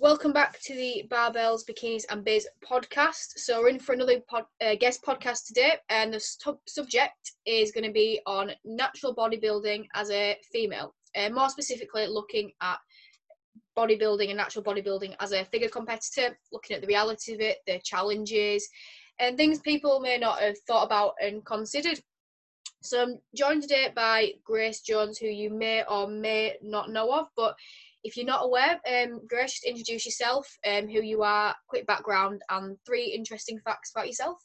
welcome back to the Barbells, Bikinis and Biz podcast. So we're in for another pod, uh, guest podcast today, and the st- subject is going to be on natural bodybuilding as a female. Uh, more specifically, looking at bodybuilding and natural bodybuilding as a figure competitor, looking at the reality of it, the challenges, and things people may not have thought about and considered. So I'm joined today by Grace Jones, who you may or may not know of, but if you're not aware, um, Grace, just introduce yourself, um, who you are, quick background, and three interesting facts about yourself.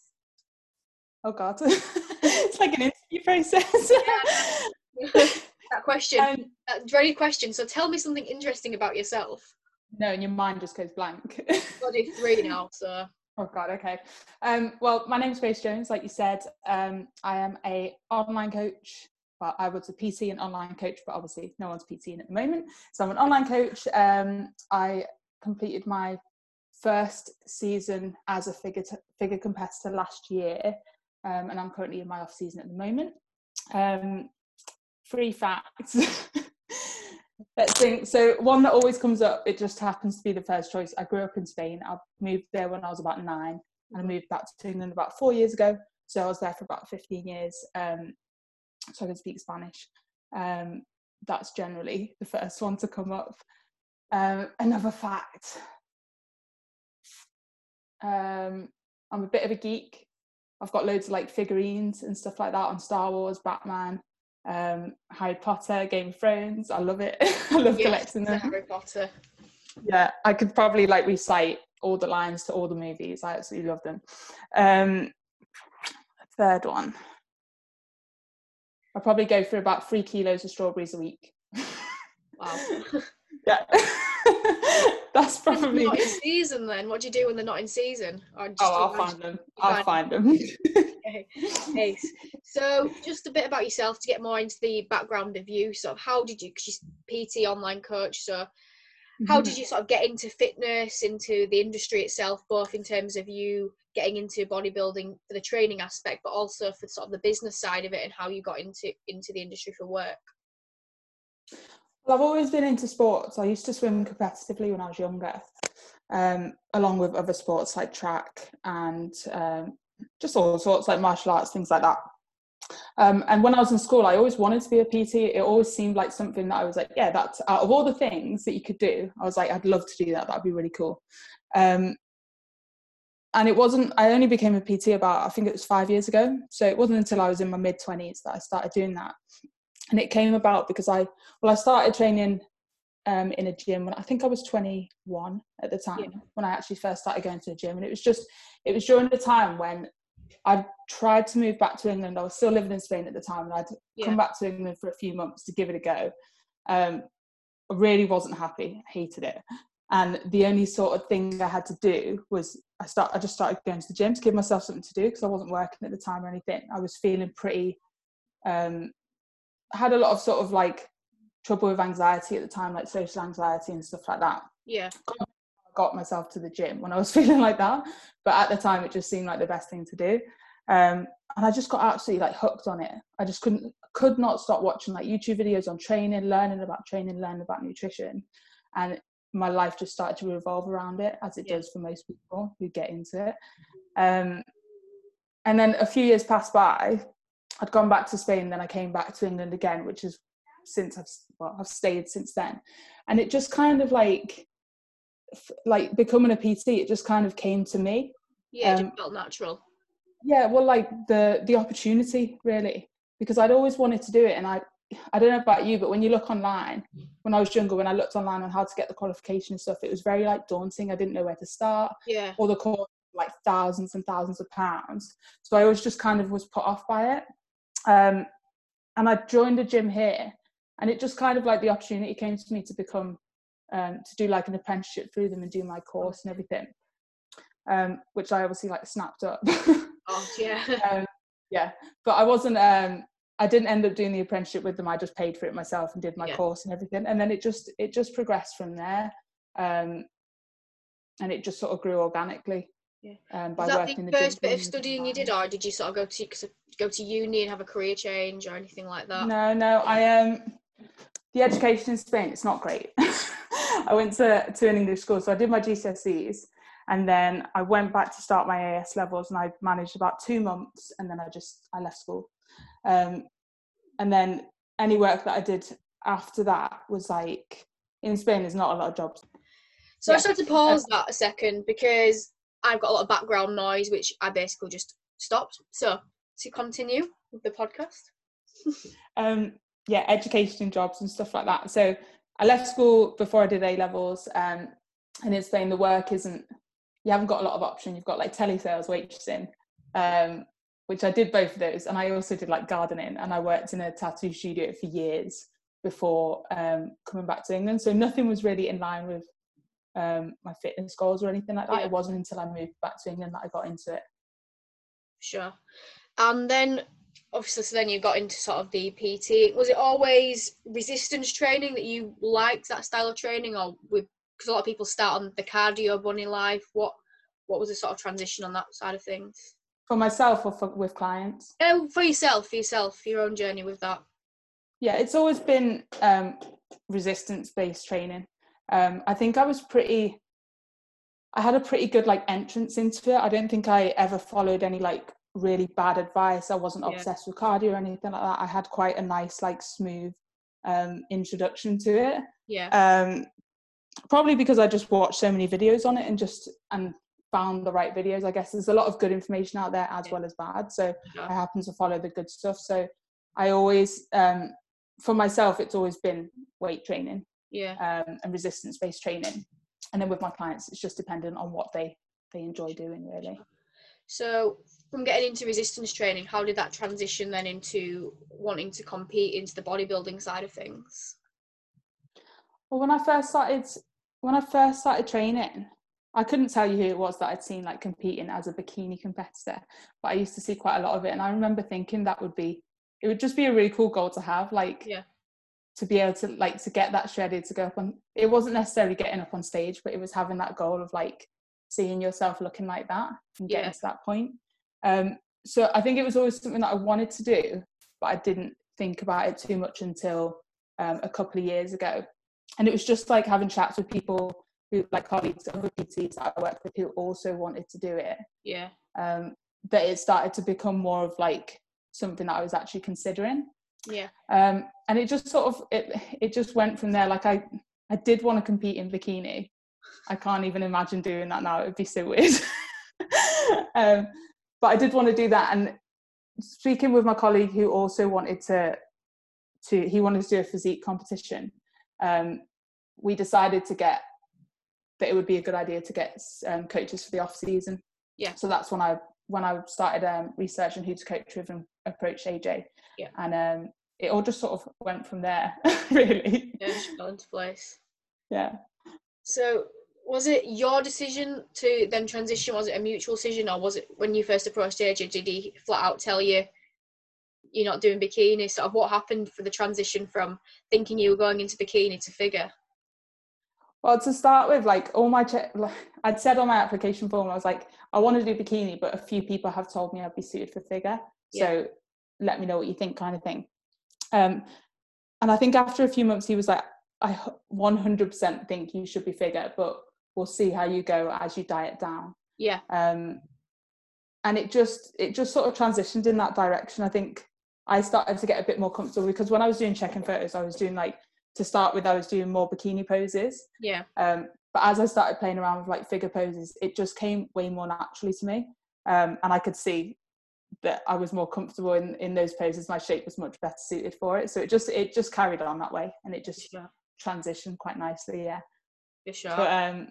Oh God, it's like an interview process. that question, um, that very question. So tell me something interesting about yourself. No, and your mind just goes blank. Do three now. So. Oh God, okay. Um, well, my name's Grace Jones. Like you said, um, I am a online coach, well, I was a PT and online coach, but obviously no one's PTing at the moment. So I'm an online coach. Um, I completed my first season as a figure figure competitor last year, um, and I'm currently in my off season at the moment. Um, three facts. Let's think. So one that always comes up, it just happens to be the first choice. I grew up in Spain. I moved there when I was about nine, and I moved back to England about four years ago. So I was there for about 15 years. Um, so I can speak Spanish. Um, that's generally the first one to come up. Um, another fact um, I'm a bit of a geek. I've got loads of like figurines and stuff like that on Star Wars, Batman, um, Harry Potter, Game of Thrones. I love it. I love yes, collecting them. Harry Potter. Yeah, I could probably like recite all the lines to all the movies. I absolutely love them. Um, third one. I probably go for about three kilos of strawberries a week. Wow. yeah. That's probably not in season then. What do you do when they're not in season? oh, I'll find them. I'll find them. okay. So, just a bit about yourself to get more into the background of you. So, how did you? Because you're PT online coach. So, how did mm-hmm. you sort of get into fitness, into the industry itself, both in terms of you getting into bodybuilding for the training aspect, but also for sort of the business side of it and how you got into into the industry for work? Well, I've always been into sports. I used to swim competitively when I was younger, um, along with other sports like track and um, just all sorts like martial arts, things like that. Um, and when I was in school, I always wanted to be a PT. It always seemed like something that I was like, yeah, that's out of all the things that you could do, I was like, I'd love to do that. That'd be really cool. Um, and it wasn't i only became a pt about i think it was five years ago so it wasn't until i was in my mid 20s that i started doing that and it came about because i well i started training um, in a gym when i think i was 21 at the time yeah. when i actually first started going to the gym and it was just it was during the time when i tried to move back to england i was still living in spain at the time and i'd yeah. come back to england for a few months to give it a go um, i really wasn't happy hated it and the only sort of thing I had to do was I start I just started going to the gym to give myself something to do because I wasn't working at the time or anything. I was feeling pretty um I had a lot of sort of like trouble with anxiety at the time, like social anxiety and stuff like that. Yeah. I got myself to the gym when I was feeling like that. But at the time it just seemed like the best thing to do. Um and I just got absolutely like hooked on it. I just couldn't could not stop watching like YouTube videos on training, learning about training, learning about nutrition. And my life just started to revolve around it as it yeah. does for most people who get into it um, and then a few years passed by i'd gone back to spain then i came back to england again which is since i've well, i've stayed since then and it just kind of like like becoming a pt it just kind of came to me yeah um, it felt natural yeah well like the the opportunity really because i'd always wanted to do it and i I don't know about you, but when you look online, when I was younger, when I looked online on how to get the qualification and stuff, it was very like daunting. I didn't know where to start. Yeah. Or the course like thousands and thousands of pounds. So I always just kind of was put off by it. Um, and I joined a gym here, and it just kind of like the opportunity came to me to become um, to do like an apprenticeship through them and do my course and everything, um, which I obviously like snapped up. oh yeah. um, yeah, but I wasn't. Um, I didn't end up doing the apprenticeship with them. I just paid for it myself and did my yeah. course and everything. And then it just it just progressed from there, um, and it just sort of grew organically. Yeah. Um, by Was that the, the first bit of studying you did, or did you sort of go to go to uni and have a career change or anything like that? No, no. I um, the education in Spain, it's not great. I went to, to an English school, so I did my GCSEs, and then I went back to start my AS levels, and I managed about two months, and then I just I left school. Um, and then any work that I did after that was like in Spain, there's not a lot of jobs. So yeah. I just had to pause that a second because I've got a lot of background noise, which I basically just stopped. So to continue with the podcast. um, yeah, education and jobs and stuff like that. So I left school before I did A levels, um, and in Spain the work isn't. You haven't got a lot of option. You've got like telesales, waitressing, um, which I did both of those, and I also did like gardening, and I worked in a tattoo studio for years before um, coming back to England. So nothing was really in line with um, my fitness goals or anything like that. Yeah. It wasn't until I moved back to England that I got into it. Sure. And then obviously so then you got into sort of the PT. Was it always resistance training that you liked that style of training or with because a lot of people start on the cardio bunny life. What what was the sort of transition on that side of things? For myself or for, with clients? Oh, for yourself, for yourself, your own journey with that. Yeah, it's always been um, resistance based training. Um, I think I was pretty I had a pretty good like entrance into it. I don't think I ever followed any like really bad advice. I wasn't yeah. obsessed with cardio or anything like that. I had quite a nice, like, smooth um, introduction to it. Yeah. Um, probably because I just watched so many videos on it and just and found the right videos. I guess there's a lot of good information out there as yeah. well as bad. So yeah. I happen to follow the good stuff. So I always, um, for myself, it's always been weight training. Yeah. Um, and resistance based training. And then with my clients, it's just dependent on what they they enjoy doing really. So from getting into resistance training, how did that transition then into wanting to compete into the bodybuilding side of things? Well, when I first started, when I first started training, I couldn't tell you who it was that I'd seen like competing as a bikini competitor, but I used to see quite a lot of it, and I remember thinking that would be, it would just be a really cool goal to have, like, yeah, to be able to like to get that shredded to go up on. It wasn't necessarily getting up on stage, but it was having that goal of like seeing yourself looking like that and getting yeah. to that point. Um, so I think it was always something that I wanted to do, but I didn't think about it too much until um, a couple of years ago. And it was just like having chats with people who, like colleagues, other PTs that I work with, who also wanted to do it. Yeah. Um, that it started to become more of like something that I was actually considering. Yeah. Um, and it just sort of it it just went from there. Like I I did want to compete in bikini, I can't even imagine doing that now. It would be so weird. um, but I did want to do that. And speaking with my colleague who also wanted to, to he wanted to do a physique competition, um, we decided to get that it would be a good idea to get um, coaches for the off season. Yeah. So that's when I when I started um, researching who to coach with and approach AJ. Yeah. And um, it all just sort of went from there, really. Yeah, fell into place. Yeah. So was it your decision to then transition? Was it a mutual decision, or was it when you first approached AJ? Did he flat out tell you you're not doing bikini? Sort of what happened for the transition from thinking you were going into bikini to figure? Well, to start with, like all my, che- I'd said on my application form, I was like, I want to do bikini, but a few people have told me I'd be suited for figure. Yeah. So let me know what you think, kind of thing. Um, and I think after a few months, he was like, I 100% think you should be figure, but we'll see how you go as you diet down. Yeah. Um and it just it just sort of transitioned in that direction. I think i started to get a bit more comfortable because when i was doing check-in photos i was doing like to start with i was doing more bikini poses. Yeah. Um but as i started playing around with like figure poses it just came way more naturally to me. Um and i could see that i was more comfortable in in those poses. My shape was much better suited for it. So it just it just carried on that way and it just yeah. transitioned quite nicely yeah. For sure. But um,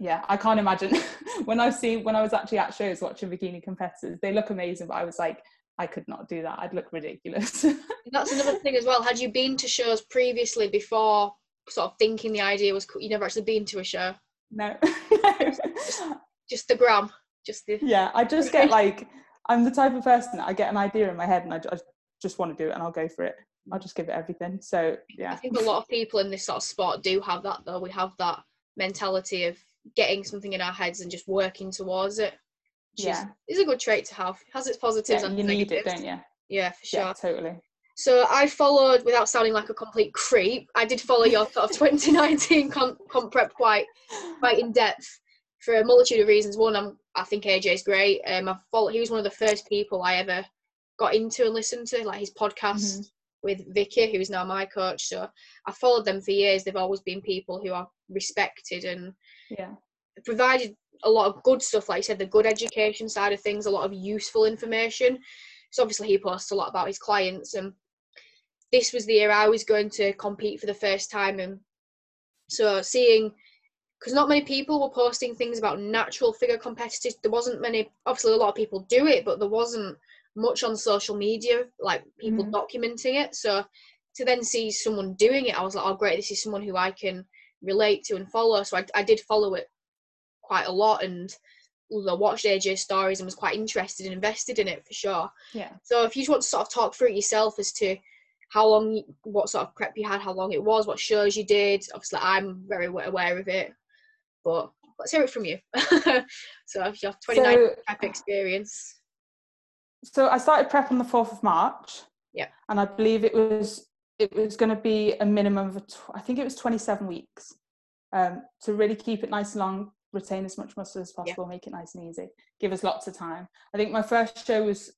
yeah, I can't imagine when I've seen when I was actually at shows watching bikini competitors, they look amazing, but I was like, I could not do that. I'd look ridiculous. That's another thing as well. Had you been to shows previously before sort of thinking the idea was cool? You never actually been to a show? No. just, just, the gram. Just the Yeah, I just get like I'm the type of person that I get an idea in my head and I, I just want to do it and I'll go for it. I'll just give it everything. So yeah. I think a lot of people in this sort of sport do have that though. We have that mentality of getting something in our heads and just working towards it. yeah, is, a good trait to have. It has its positives yeah, and you negatives. need it, don't you? Yeah, for sure. Yeah, totally. So I followed, without sounding like a complete creep, I did follow your sort of 2019 comp, comp prep quite, quite in depth for a multitude of reasons. One, I'm, I think AJ's great. Um, I followed, he was one of the first people I ever got into and listened to, like his podcast mm-hmm. With Vicky, who is now my coach. So I followed them for years. They've always been people who are respected and yeah. provided a lot of good stuff, like you said, the good education side of things, a lot of useful information. So obviously he posts a lot about his clients and this was the year I was going to compete for the first time and so seeing because not many people were posting things about natural figure competitors there wasn't many obviously a lot of people do it but there wasn't much on social media like people mm. documenting it so to then see someone doing it i was like oh great this is someone who i can relate to and follow so i, I did follow it quite a lot and I watched AJ stories and was quite interested and invested in it for sure. Yeah. So if you just want to sort of talk through it yourself as to how long, what sort of prep you had, how long it was, what shows you did. Obviously, I'm very aware of it, but let's hear it from you. so, if you have 29 so, prep experience. So, I started prep on the 4th of March. Yeah. And I believe it was it was going to be a minimum of, tw- I think it was 27 weeks um, to really keep it nice and long, retain as much muscle as possible, yeah. make it nice and easy, give us lots of time. I think my first show was,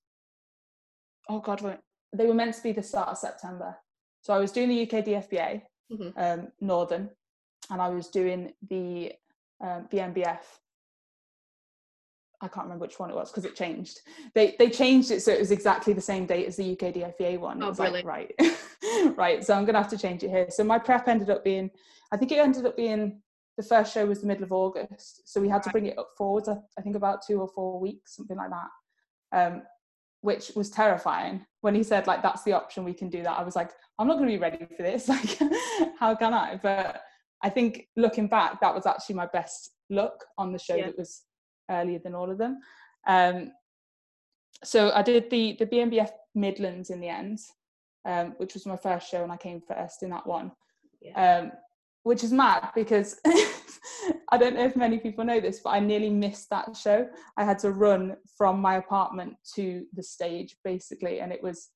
oh God, they were meant to be the start of September. So I was doing the UK DFBA, mm-hmm. um, Northern, and I was doing the um, BNBF. I can't remember which one it was because it changed. They they changed it so it was exactly the same date as the UK DFBA one. Oh, brilliant. Like, right, right. So I'm gonna have to change it here. So my prep ended up being, I think it ended up being the first show was the middle of August, so we had to bring it up forwards. I, I think about two or four weeks, something like that. Um, which was terrifying when he said like that's the option we can do that i was like i'm not going to be ready for this like how can i but i think looking back that was actually my best look on the show yeah. that was earlier than all of them um, so i did the the bnbf midlands in the end um, which was my first show and i came first in that one yeah. um, which is mad because I don't know if many people know this, but I nearly missed that show. I had to run from my apartment to the stage basically, and it was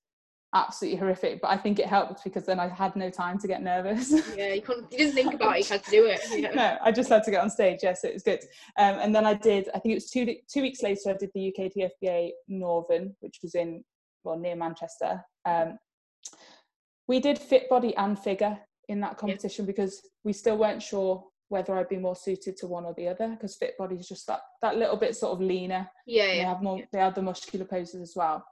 absolutely horrific. But I think it helped because then I had no time to get nervous. Yeah, you couldn't. You didn't think about it. You had to do it. Yeah. no, I just had to get on stage. Yes, it was good. Um, and then I did. I think it was two two weeks later. I did the UK DFBA Northern, which was in well near Manchester. Um, we did fit body and figure in that competition yeah. because we still weren't sure whether I'd be more suited to one or the other because fit body is just that that little bit sort of leaner. Yeah, yeah. They have more. They have the muscular poses as well.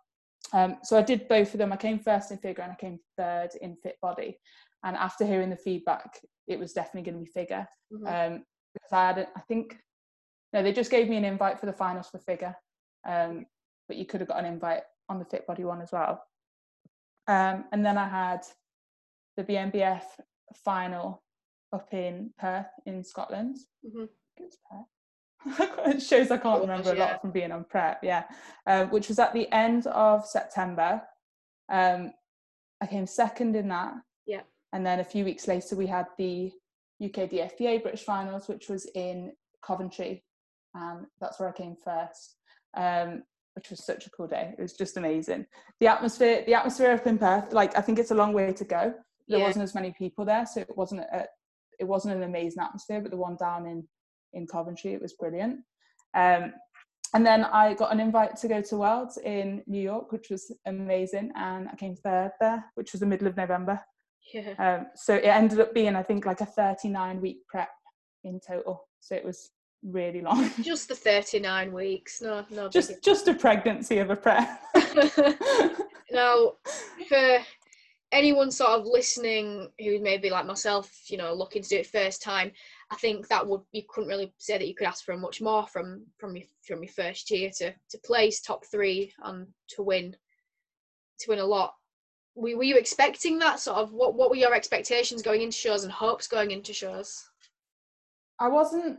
Um, so I did both of them. I came first in figure and I came third in fit body. And after hearing the feedback, it was definitely going to be figure mm-hmm. um, because I had, I think, no, they just gave me an invite for the finals for figure, um, but you could have got an invite on the fit body one as well. Um, and then I had the BNBF final up in Perth in Scotland. Mm-hmm. It Perth. it shows I can't remember a lot from being on prep. Yeah, um, which was at the end of September. Um, I came second in that. Yeah. And then a few weeks later, we had the UK DFBA British Finals, which was in Coventry, and that's where I came first. Um, which was such a cool day. It was just amazing. The atmosphere, the atmosphere up in Perth, like I think it's a long way to go there yeah. wasn't as many people there, so it wasn't a, it wasn't an amazing atmosphere. But the one down in in Coventry, it was brilliant. Um, and then I got an invite to go to Worlds in New York, which was amazing, and I came third there, which was the middle of November. Yeah. Um, so it ended up being, I think, like a 39 week prep in total. So it was really long. Just the 39 weeks, no, no. Just just a pregnancy of a prep. now, for anyone sort of listening who maybe like myself, you know, looking to do it first time, I think that would you couldn't really say that you could ask for much more from from your from your first year to to place top three and to win to win a lot. Were, were you expecting that sort of what what were your expectations going into shows and hopes going into shows? I wasn't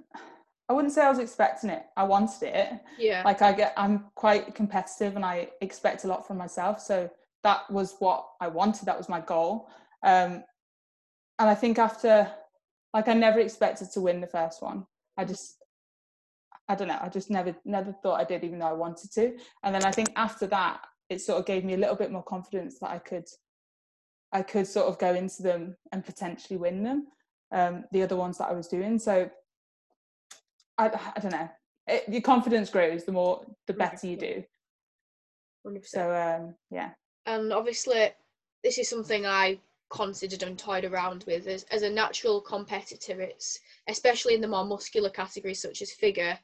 I wouldn't say I was expecting it. I wanted it. Yeah. Like I get I'm quite competitive and I expect a lot from myself. So that was what I wanted. That was my goal. Um, and I think after, like, I never expected to win the first one. I just, I don't know. I just never, never thought I did, even though I wanted to. And then I think after that, it sort of gave me a little bit more confidence that I could I could sort of go into them and potentially win them. Um, the other ones that I was doing, so I, I don't know. It, your confidence grows the more the better you do. 100%. So um, yeah, and obviously this is something I considered and toyed around with as, as a natural competitor. It's especially in the more muscular categories such as figure.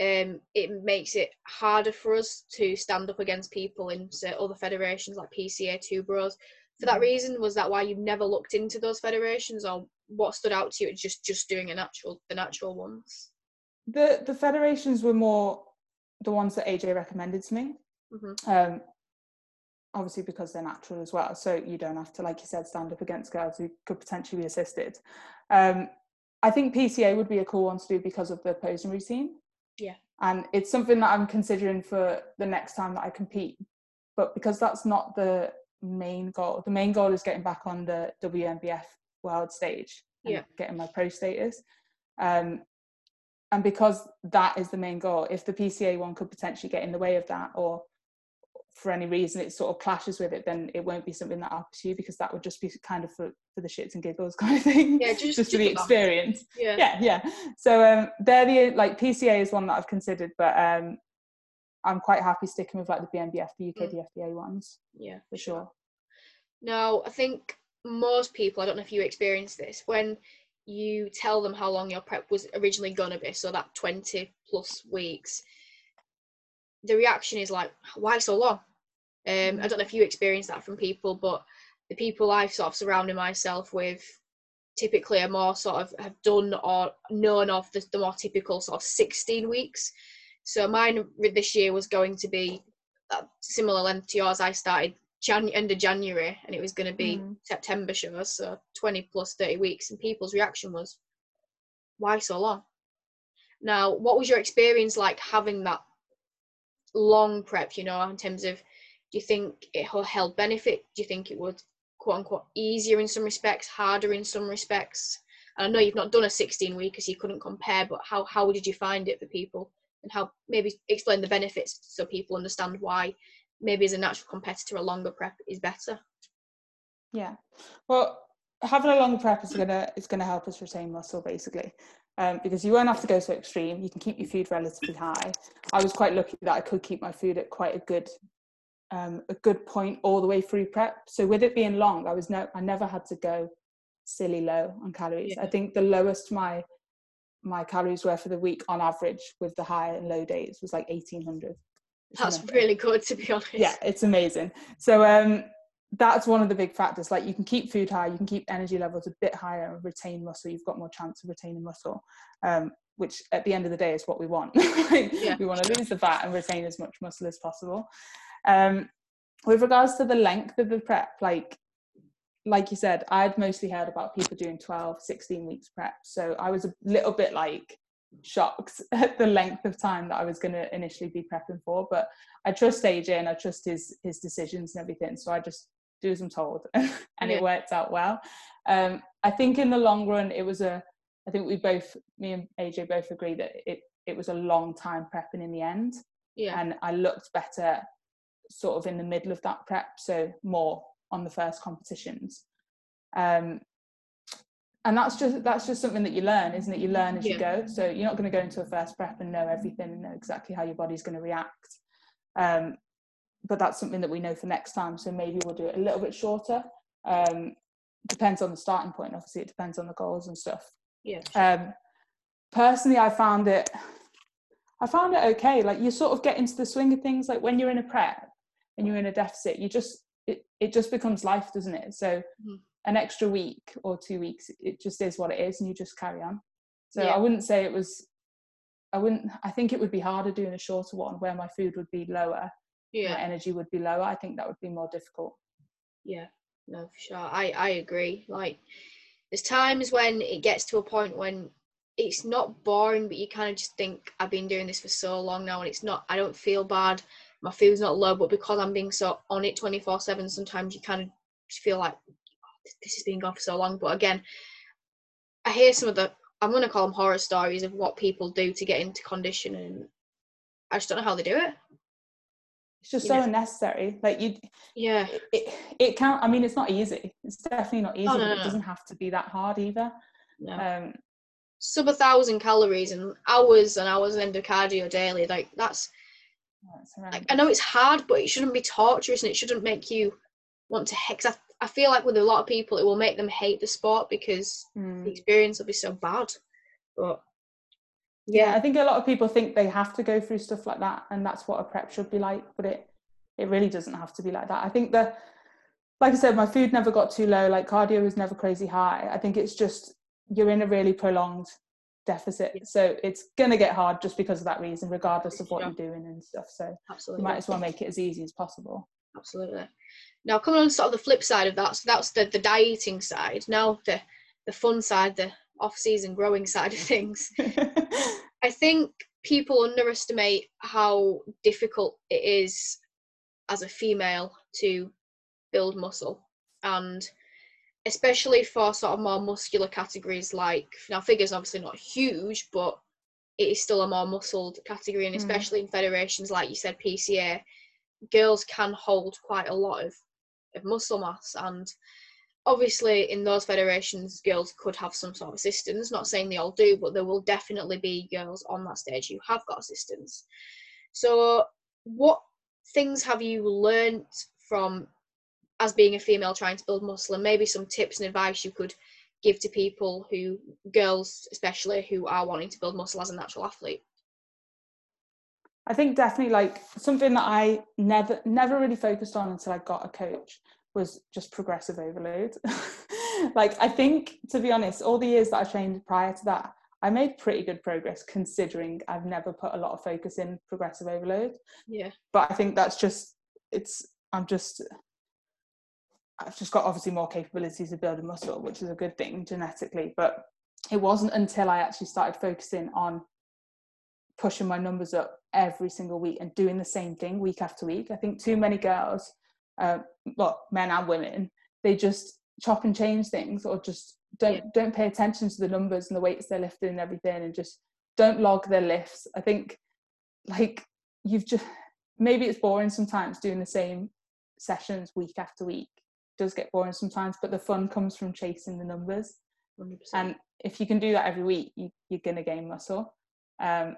Um, it makes it harder for us to stand up against people in say, other federations like PCA Two Bros. For that Mhm. reason, was that why you've never looked into those federations, or what stood out to you? It's just just doing a natural the natural ones. the the federations were more the ones that AJ recommended to me. Mhm. Um, obviously because they're natural as well, so you don't have to, like you said, stand up against girls who could potentially be assisted. Um, I think PCA would be a cool one to do because of the posing routine. Yeah. And it's something that I'm considering for the next time that I compete. But because that's not the main goal, the main goal is getting back on the WNBF world stage and Yeah. getting my pro status. Um, and because that is the main goal, if the PCA one could potentially get in the way of that, or for any reason it sort of clashes with it, then it won't be something that I'll pursue because that would just be kind of for, for the shits and giggles kind of thing. Yeah, just- just for the experience Yeah. yeah yeah so um they're the like pca is one that i've considered but um i'm quite happy sticking with like the bnbf the uk Mm. dfba ones Yeah. for sure Now, I think most people, I don't know if you experienced this, when you tell them how long your prep was originally going to be, so that 20 plus weeks, the reaction is like, why so long? Um, I Mhm. don't know if you experience that from people, but the people I've sort of surrounded myself with typically are more sort of have done or known of the, the more typical sort of 16 weeks. So mine this year was going to be a similar length to yours. I started Jan- end of January and it was going to be Mm. September shows, so 20 plus 30 weeks. And people's reaction was, why so long? Now, what was your experience like having that long prep, you know, in terms of do you think it held benefit? Do you think it would quote unquote easier in some respects, harder in some respects? And I know you've not done a 16 week because you couldn't compare, but how, how did you find it for people? And how maybe explain the benefits so people understand why maybe as a natural competitor a longer prep is better. yeah well having a long prep is gonna is gonna help us retain muscle basically um, because you won't have to go so extreme. You can keep your food relatively high. I was quite lucky that i could keep my food at quite a good um, a good point all the way through prep. So with it being long i was no i never had to go silly low on calories. I think the lowest my my calories were for the week on average with the high and low days was like 1800 That's really good to be honest. yeah it's amazing. So um that's one of the big factors. Like you can keep food high you can keep energy levels a bit higher and retain muscle. You've got more chance of retaining muscle um which at the end of the day is what we want. Like, Yeah. we want to lose the fat and retain as much muscle as possible. Um with regards to the length of the prep like like you said i'd mostly heard about people doing 12 16 weeks prep. So i was a little bit like shocked at the length of time that i was going to initially be prepping for but i trust aj and i trust his his decisions and everything. So i just do as i'm told and Yeah. it worked out well um i think in the long run it was a i think we both me and aj both agree that it it was a long time prepping in the end Yeah. and I looked better sort of in the middle of that prep, so more on the first competitions. Um, and that's just that's just something that you learn, isn't it? You learn as you go. So you're not going to go into a first prep and know everything and know exactly how your body's going to react. Um, but that's something that we know for next time. So maybe we'll do it a little bit shorter. Um, depends on the starting point. Obviously, it depends on the goals and stuff Yeah. um personally i found it i found it okay like you sort of get into the swing of things like when you're in a prep and you're in a deficit you just it, it just becomes life doesn't it so Mhm. an extra week or two weeks it just is what it is and you just carry on so Yeah. i wouldn't say it was i wouldn't i think it would be harder doing a shorter one where my food would be lower Yeah. my energy would be lower i think that would be more difficult Yeah, no, for sure. I I agree. Like, there's times when it gets to a point when it's not boring, but you kind of just think I've been doing this for so long now, and it's not. I don't feel bad. My food's not low, but because I'm being so on it 24 seven, sometimes you kind of just feel like "Oh, this has been gone for so long. But again, I hear some of the I'm gonna call them horror stories of what people do to get into condition, and I just don't know how they do it. It's just so know. unnecessary. Like you, Yeah. it, it, it can't. I mean, it's not easy. It's definitely not easy, no, but no, it doesn't have to be that hard either. No. Um, Sub a thousand calories and hours and hours of endocardio daily. Like that's it's like. I know it's hard, but it shouldn't be torturous and it shouldn't make you want to hate. 'cause I, I feel like with a lot of people, it will make them hate the sport because Mm. the experience will be so bad. But yeah i think a lot of people think they have to go through stuff like that and that's what a prep should be like but it it really doesn't have to be like that i think the like i said my food never got too low like cardio was never crazy high i think it's just you're in a really prolonged deficit Yeah. so it's going to get hard just because of that reason regardless of what Yeah. you're doing and stuff so you might as well make it as easy as possible absolutely. Now coming on sort of the flip side of that, so that's the the dieting side. Now the the fun side, the off season growing side of things. I think people underestimate how difficult it is as a female to build muscle and especially for sort of more muscular categories like now figures obviously not huge but it is still a more muscled category and Mm. especially in federations like you said PCA girls can hold quite a lot of, of muscle mass and obviously in those federations girls could have some sort of assistance. Not saying they all do but there will definitely be girls on that stage who have got assistance. So what things have you learnt from as being a female trying to build muscle? And maybe some tips and advice you could give to people who girls especially who are wanting to build muscle as a natural athlete. I think definitely like something that I never never really focused on until I got a coach was just progressive overload. like I think to be honest, all the years that I trained prior to that, I made pretty good progress considering I've never put a lot of focus in progressive overload. yeah But I think that's just it's I'm just I've just got obviously more capabilities of building muscle, which is a good thing genetically. But it wasn't until I actually started focusing on pushing my numbers up every single week and doing the same thing week after week. I think too many girls, uh, well, men and women, they just chop and change things or just don't Yeah. don't pay attention to the numbers and the weights they're lifting and everything, and just don't log their lifts. I think like you've just maybe it's boring sometimes doing the same sessions week after week. It does get boring sometimes, but the fun comes from chasing the numbers Hundred and percent. if you can do that every week you, you're going to gain muscle um,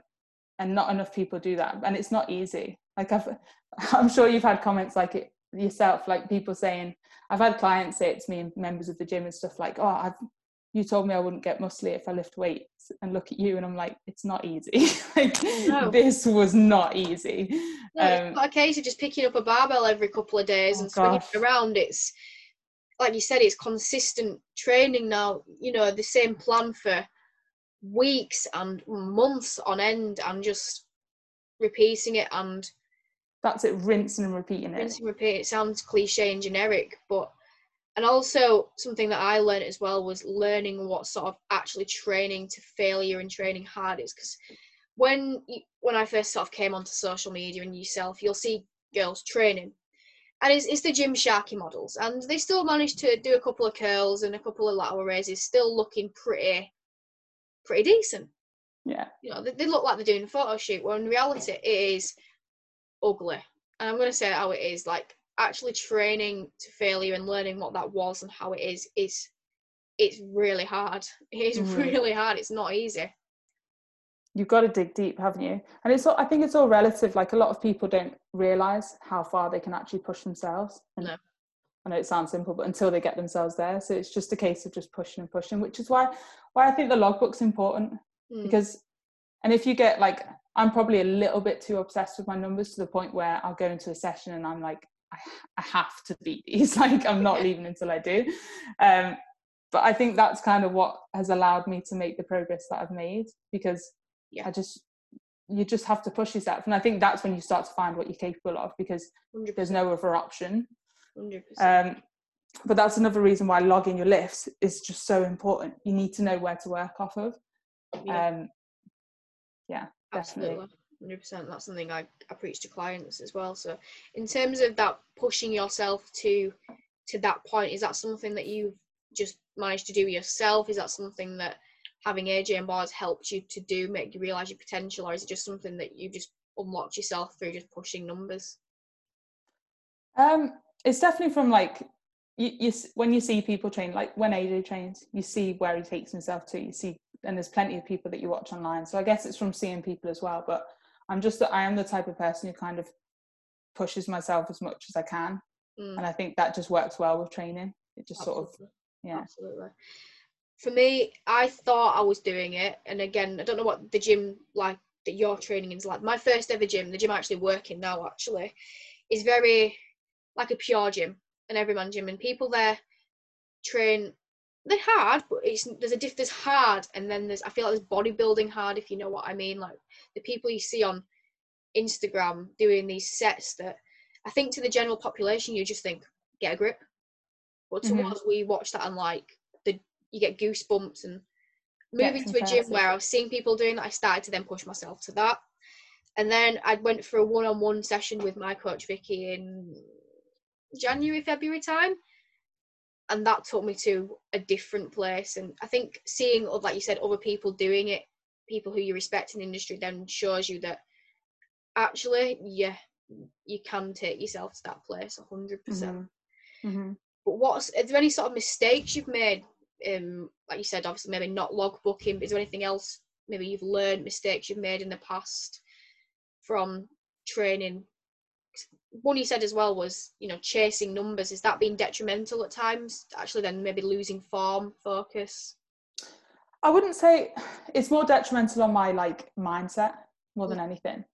and not enough people do that and it's not easy like I've, i'm sure you've had comments like it yourself like people saying i've had clients say it to me and members of the gym and stuff like oh i've you told me i wouldn't get muscly if i lift weights and look at you and i'm like it's not easy like No. this was not easy No, it's um, not a case of just picking up a barbell every couple of days Oh, and swinging gosh. it around. It's like you said, it's consistent training now. You know, the same plan for weeks and months on end, and just repeating it and that's it rinsing and repeating it rinse and repeat. It sounds cliche and generic, but and also something that I learned as well was learning what sort of actually training to failure and training hard is because when you, when I first sort of came onto social media and yourself, you'll see girls training, and it's, it's the gym sharky models, and they still manage to do a couple of curls and a couple of lateral raises, still looking pretty pretty decent. yeah You know, they, they look like they're doing a photo shoot, when in reality it is ugly. And I'm going to say how it is. Like actually training to failure and learning what that was and how it is is it's really hard. It is Mhm. really hard. It's not easy. you've got to dig deep haven't you and it's all i think it's all relative like a lot of people don't realize how far they can actually push themselves and No. i know it sounds simple but until they get themselves there so it's just a case of just pushing and pushing which is why why i think the logbook's important Mm. because and if you get like i'm probably a little bit too obsessed with my numbers to the point where i'll go into a session and i'm like i, I have to beat these. Like i'm not leaving until i do. Um but i think that's kind of what has allowed me to make the progress that i've made because Yeah. i just you just have to push yourself. And i think that's when you start to find what you're capable of because 100%. there's no other option. 100%. um but that's another reason why logging your lifts is just so important. You need to know where to work off of. Yeah, um yeah definitely. absolutely. 100%. That's something I, I preach to clients as well. So, in terms of that pushing yourself to to that point, is that something that you've just managed to do yourself? Is that something that having AJ and bars helped you to do, make you realize your potential, or is it just something that you just unlocked yourself through just pushing numbers? Um, it's definitely from like you, you when you see people train, like when AJ trains, you see where he takes himself to. You see, and there's plenty of people that you watch online. So I guess it's from seeing people as well. But I'm just I am the type of person who kind of pushes myself as much as I can, mm. and I think that just works well with training. It just Absolutely. sort of yeah. Absolutely. For me, I thought I was doing it, and again, I don't know what the gym like that you're training in is like. My first ever gym, the gym I'm actually working now, actually, is very like a PureGym, an everyman gym, and people there train. They're hard, but it's there's a diff. There's hard, and then there's I feel like there's bodybuilding hard, if you know what I mean. Like the people you see on Instagram doing these sets that I think to the general population, you just think get a grip. But to mm-hmm. us, we watch that and like the you get goosebumps and moving to a gym where I was seeing people doing that, I started to then push myself to that. And then I went for a one-on-one session with my coach Vicky in January, February time. And that took me to a different place. And I think seeing, like you said, other people doing it, people who you respect in the industry, then shows you that actually, yeah, you can take yourself to that place 100%. percent mm-hmm. mm-hmm. But what's, are there any sort of mistakes you've made? Um, like you said, obviously, maybe not log booking, but is there anything else maybe you've learned mistakes you've made in the past from training one you said as well was you know chasing numbers is that being detrimental at times actually then maybe losing form focus i wouldn't say it's more detrimental on my like mindset more than mm. anything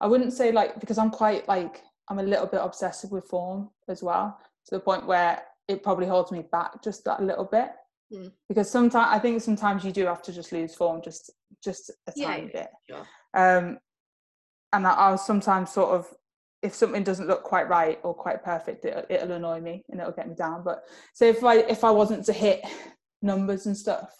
i wouldn't say like because i'm quite like i'm a little bit obsessive with form as well to the point where it probably holds me back just that little bit mm. because sometimes i think sometimes you do have to just lose form just just a yeah, tiny bit sure. um and I, i'll sometimes sort of if something doesn't look quite right or quite perfect it, it'll annoy me and it'll get me down. But so if i if i wasn't to hit numbers and stuff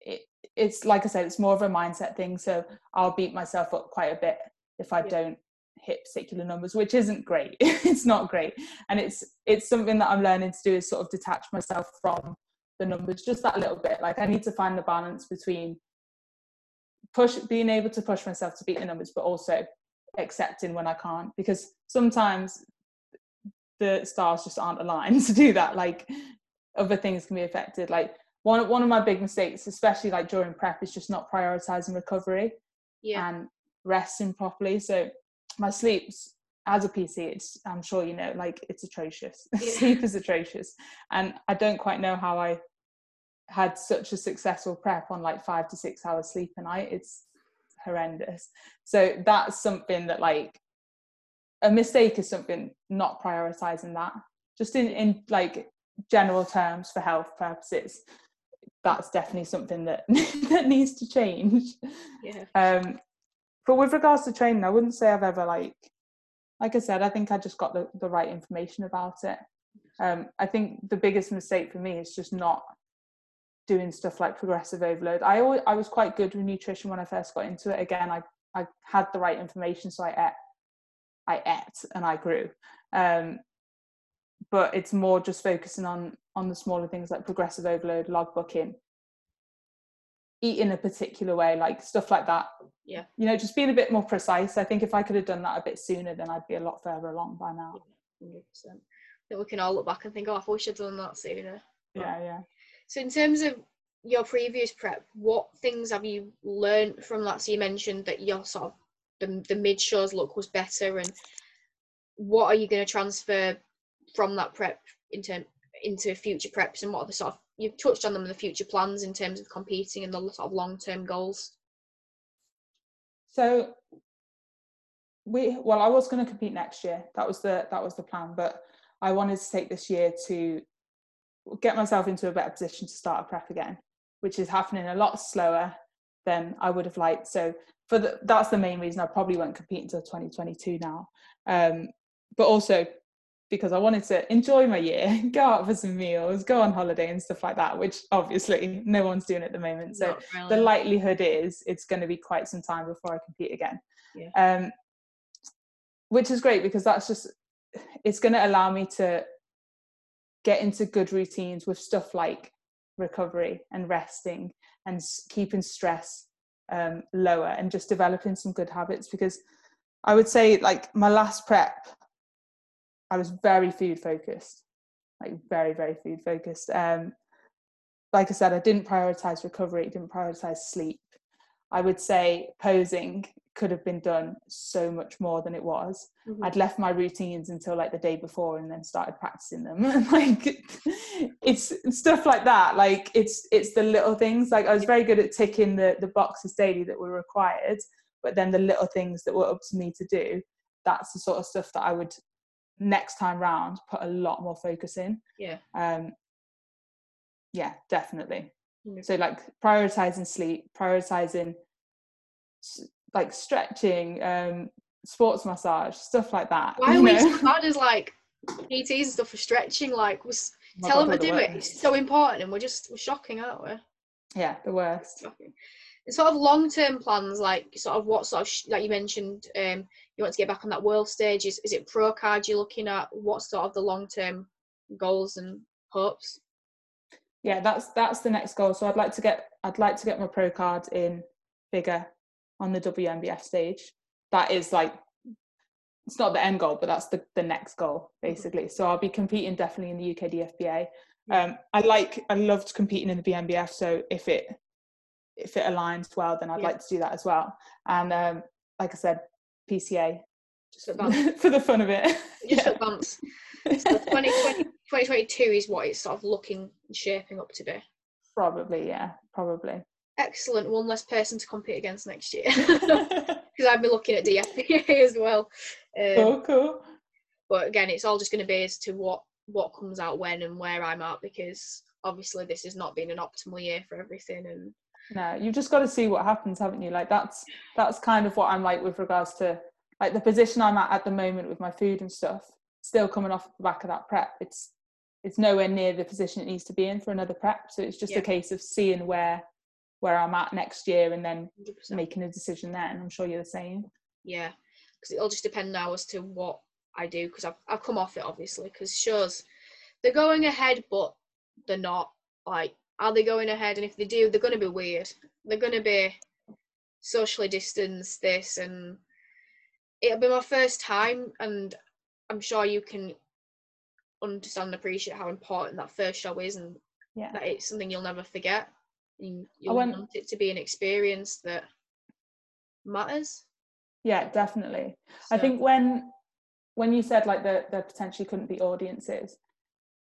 it, it's like i said it's more of a mindset thing. So i'll beat myself up quite a bit if i yeah. don't hit particular numbers which isn't great. It's not great. And it's it's something that i'm learning to do is sort of detach myself from the numbers just that little bit. Like i need to find the balance between push being able to push myself to beat the numbers but also accepting when I can't because sometimes the stars just aren't aligned to do that. Like other things can be affected. Like one one of my big mistakes, especially like during prep, is just not prioritizing recovery yeah. and resting properly. So my sleeps as a PT, it's I'm sure you know, like it's atrocious. Yeah. Sleep is atrocious, and I don't quite know how I had such a successful prep on like five to six hours sleep a night. It's horrendous. So that's something that like a mistake is something not prioritizing that. Just in, in like general terms for health purposes, that's definitely something that that needs to change. Yeah. Um but with regards to training, I wouldn't say I've ever like like I said, I think I just got the, the right information about it. Um, I think the biggest mistake for me is just not doing stuff like progressive overload. I always, I was quite good with nutrition when I first got into it. Again, I I had the right information, so I ate, I ate and I grew. Um, but it's more just focusing on on the smaller things like progressive overload, log booking, eating a particular way, like stuff like that. Yeah. You know, just being a bit more precise. I think if I could have done that a bit sooner, then I'd be a lot further along by now. Hundred percent. Then we can all look back and think, oh, I wish I'd done that sooner. Yeah, yeah. So in terms of your previous prep, what things have you learned from that? So you mentioned that your sort of the, the mid shows look was better, and what are you going to transfer from that prep into into future preps, and what are the sort of you've touched on them in the future plans in terms of competing and the sort of long term goals. So we well, I was going to compete next year. That was the that was the plan, but I wanted to take this year to get myself into a better position to start a prep again, which is happening a lot slower than I would have liked. So for the, that's the main reason I probably won't compete until 2022 now. Um, but also because I wanted to enjoy my year, go out for some meals, go on holiday and stuff like that, which obviously no one's doing at the moment. So really. the likelihood is it's going to be quite some time before I compete again. Yeah. Um, which is great because that's just it's going to allow me to get into good routines with stuff like recovery and resting and keeping stress um, lower and just developing some good habits because I would say like my last prep I was very food focused, like very very food focused. Um, like I said, I didn't prioritize recovery, didn't prioritize sleep. I would say posing could have been done so much more than it was. Mm-hmm. I'd left my routines until like the day before and then started practicing them. like it's stuff like that. Like it's it's the little things. Like I was very good at ticking the the boxes daily that were required, but then the little things that were up to me to do, that's the sort of stuff that I would next time round put a lot more focus in. Yeah. Um yeah, definitely. Mm-hmm. So like prioritizing sleep, prioritizing like stretching, um, sports massage, stuff like that. Why are we so bad as like PTs and stuff for stretching? Like, was oh tell them to do it. It's so important, and we're just we're shocking, aren't we? Yeah, the worst. And sort of long term plans, like sort of what sort of sh- like you mentioned, um, you want to get back on that world stage. Is is it pro card you're looking at? What sort of the long term goals and hopes? Yeah, that's that's the next goal. So I'd like to get I'd like to get my pro card in bigger on the WNBF stage. That is like it's not the end goal, but that's the, the next goal basically. Mm-hmm. So I'll be competing definitely in the UK DFBA. Um, I like I loved competing in the BNBF, so if it if it aligns well, then I'd yeah. like to do that as well. And um, like I said, PCA just for the fun of it. Just yeah. advance. So 2020, 2022 is what it's sort of looking shaping up to be. Probably, yeah, probably excellent one less person to compete against next year because I'd be looking at DFBA as well. Um, cool, cool. But again, it's all just going to be as to what what comes out when and where I'm at because obviously this has not been an optimal year for everything and no you've just got to see what happens haven't you like that's that's kind of what i'm like with regards to like the position i'm at at the moment with my food and stuff still coming off the back of that prep it's it's nowhere near the position it needs to be in for another prep so it's just yeah. a case of seeing where where I'm at next year and then 100%. making a decision then. And I'm sure you're the same. Yeah, because it'll just depend now as to what I do because I've, I've come off it obviously because shows they're going ahead but they're not like are they going ahead and if they do they're going to be weird they're going to be socially distanced this and it'll be my first time and i'm sure you can understand and appreciate how important that first show is and yeah. that it's something you'll never forget you, went, want it to be an experience that matters yeah definitely so. i think when when you said like there, there potentially couldn't be audiences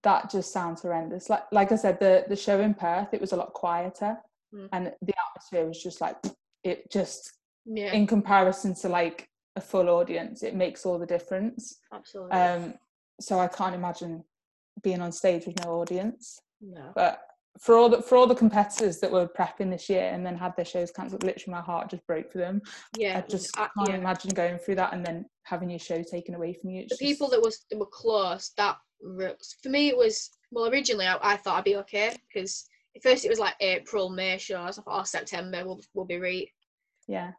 that just sounds horrendous like like i said the the show in perth it was a lot quieter mm. and the atmosphere was just like it just yeah. in comparison to like a full audience it makes all the difference absolutely um so i can't imagine being on stage with no audience no. but for all the for all the competitors that were prepping this year and then had their shows cancelled, literally my heart just broke for them. Yeah, I just uh, can't yeah. imagine going through that and then having your show taken away from you. the people that was that were close, that for me it was well originally I, I thought I'd be okay because at first it was like April, May shows. I thought oh September will will be right. Yeah.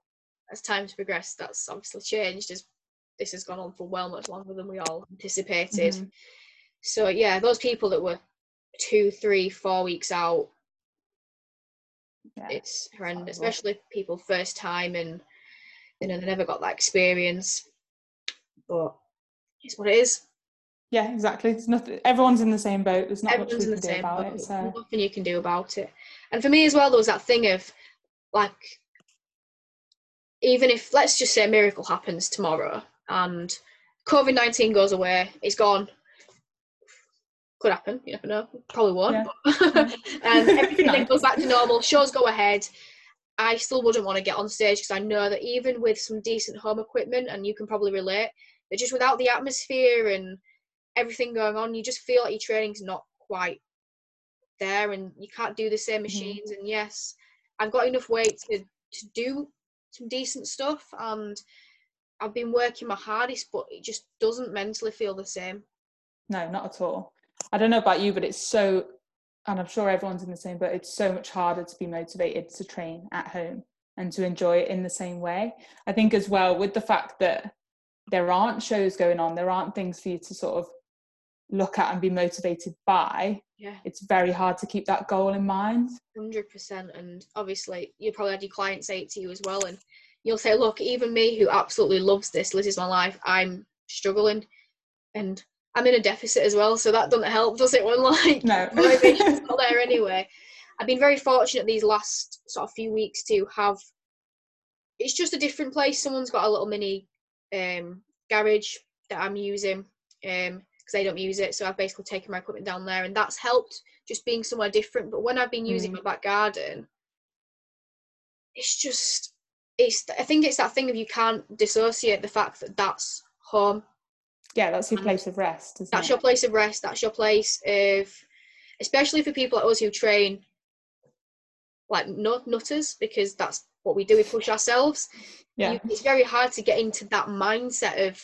As time's progressed, that's obviously changed as this has gone on for well much longer than we all anticipated. Mm-hmm. So yeah, those people that were two, three, four weeks out, yeah, it's horrendous. Especially people first time and you know they never got that experience. But it's what it is. Yeah, exactly. There's nothing. Everyone's in the same boat. There's not Everyone's much we can do about boat. it. So. Nothing you can do about it. And for me as well, there was that thing of like, even if let's just say a miracle happens tomorrow and COVID nineteen goes away, it's gone could happen. You never know. Probably won't. Yeah. But and everything goes back to normal. Shows go ahead. I still wouldn't want to get on stage because I know that even with some decent home equipment, and you can probably relate, that just without the atmosphere and everything going on, you just feel like your training's not quite there, and you can't do the same mm-hmm. machines. Mm-hmm. And yes, I've got enough weight to to do some decent stuff, and I've been working my hardest, but it just doesn't mentally feel the same. No, not at all. I don't know about you, but it's so, and I'm sure everyone's in the same, but it's so much harder to be motivated to train at home and to enjoy it in the same way. I think as well with the fact that there aren't shows going on, there aren't things for you to sort of look at and be motivated by. Yeah. It's very hard to keep that goal in mind. 100%. And obviously, you probably had your clients say it to you as well. And you'll say, look, even me who absolutely loves this, this is my life, I'm struggling and I'm in a deficit as well, so that doesn't help, does it? When like No. motivation's not there anyway. I've been very fortunate these last sort of few weeks to have. It's just a different place. Someone's got a little mini um, garage that I'm using um because I don't use it, so I've basically taken my equipment down there, and that's helped just being somewhere different. But when I've been using Mm. my back garden, it's just it's. I think it's that thing of you can't dissociate the fact that that's home yeah, that's your place of rest, that's it? your place of rest that's your place of especially for people like us who train like nut nutters because that's what we do we push ourselves yeah. you, it's very hard to get into that mindset of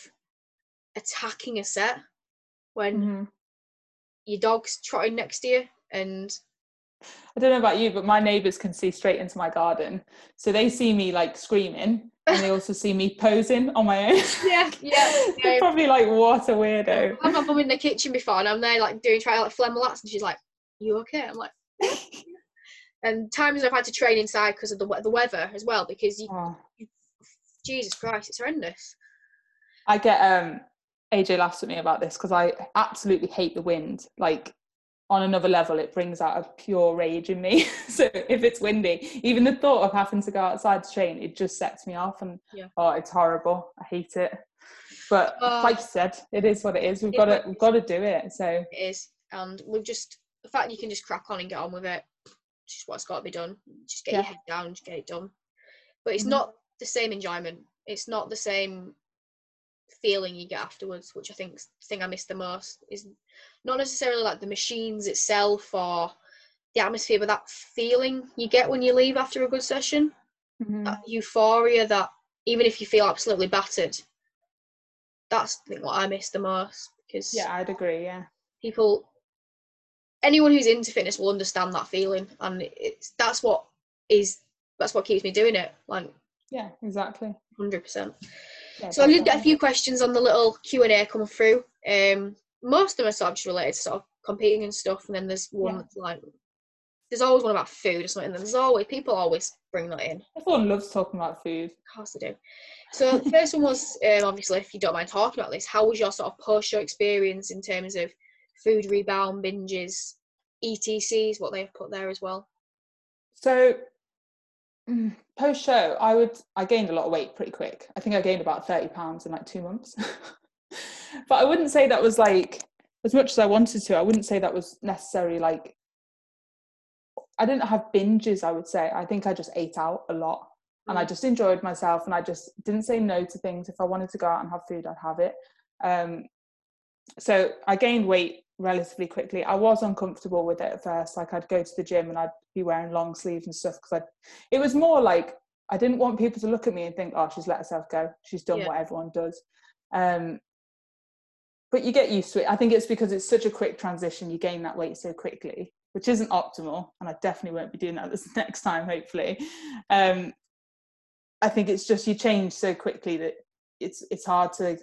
attacking a set when Mhm. your dog's trotting next to you and I don't know about you, but my neighbours can see straight into my garden. So they see me like screaming and they also see me posing on my own. yeah yeah They're probably like, what a weirdo. i've had my mum in the kitchen before and i'm there like doing trying to like phlegm lats and she's like you okay i'm like and times i've had to train inside because of the, the weather as well because you, Oh. jesus christ it's horrendous I get um AJ laughs at me about this because I absolutely hate the wind. Like on another level, it brings out a pure rage in me. so if it's windy, even the thought of having to go outside to train, it just sets me off and Yeah. oh it's horrible. I hate it. But Oh. like you said, it is what it is. We've It got to we've got to do it. So it is and we've just the fact you can just crack on and get on with it just what's got to be done just get your head down just get it done but it's Mhm. not the same enjoyment it's not the same feeling you get afterwards which i think the thing i miss the most is not necessarily like the machines itself or the atmosphere but that feeling you get when you leave after a good session mhm. that euphoria that even if you feel absolutely battered that's I think what i miss the most because yeah, I'd agree. Yeah. people anyone who's into fitness will understand that feeling and it's that's what is that's what keeps me doing it like Yeah, exactly. 100% so i did get a few questions on the little q&a come through um most of them are sort of just related to sort of competing and stuff and then there's one Yeah. that's like there's always one about food or something there's always people always bring that in Everyone loves talking about food. of course they do so the first one was um, obviously if you don't mind talking about this how was your sort of post-show experience in terms of food rebound binges etcs what they've put there as well So post show, I would I gained a lot of weight pretty quick. I think I gained about 30 pounds in like two months. but I wouldn't say that was like as much as I wanted to, I wouldn't say that was necessarily like I didn't have binges, I would say. I think I just ate out a lot and I Mm. just enjoyed myself and I just didn't say no to things. If I wanted to go out and have food, I'd have it. Um, so I gained weight relatively quickly. I was uncomfortable with it at first. Like I'd go to the gym and I'd be wearing long sleeves and stuff because I. It was more like I didn't want people to look at me and think, "Oh, she's let herself go. She's done Yeah. what everyone does." Um, but you get used to it. I think it's because it's such a quick transition. You gain that weight so quickly, which isn't optimal, and I definitely won't be doing that this next time. Hopefully, um, I think it's just you change so quickly that it's it's hard to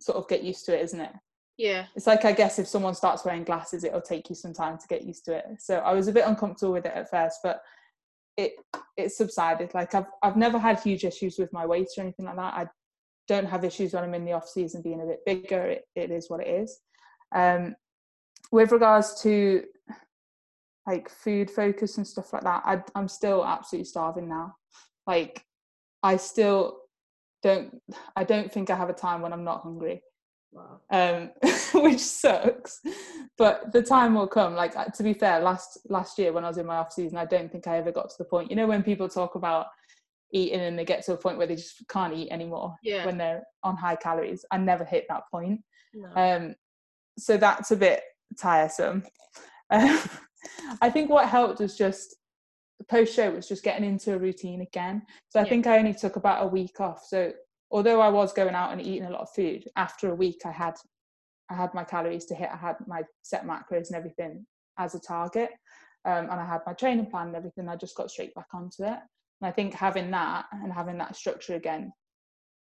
sort of get used to it, isn't it? yeah It's like I guess if someone starts wearing glasses, it'll take you some time to get used to it. So I was a bit uncomfortable with it at first, but it it subsided. Like I've I've never had huge issues with my weight or anything like that. I don't have issues when I'm in the off season being a bit bigger. It, it is what it is. Um, with regards to like food focus and stuff like that, I, I'm still absolutely starving now. Like I still don't. I don't think I have a time when I'm not hungry wow um, which sucks. But the time will come. Like uh, to be fair, last last year when I was in my off season, I don't think I ever got to the point. You know when people talk about eating and they get to a point where they just can't eat anymore yeah when they're on high calories. I never hit that point. no. Um, so that's a bit tiresome. Um, I think what helped was just the post show was just getting into a routine again. So I Yeah. think I only took about a week off. So although I was going out and eating a lot of food, after a week I had I had my calories to hit. I had my set macros and everything as a target, um, and I had my training plan and everything. I just got straight back onto it. And I think having that and having that structure again,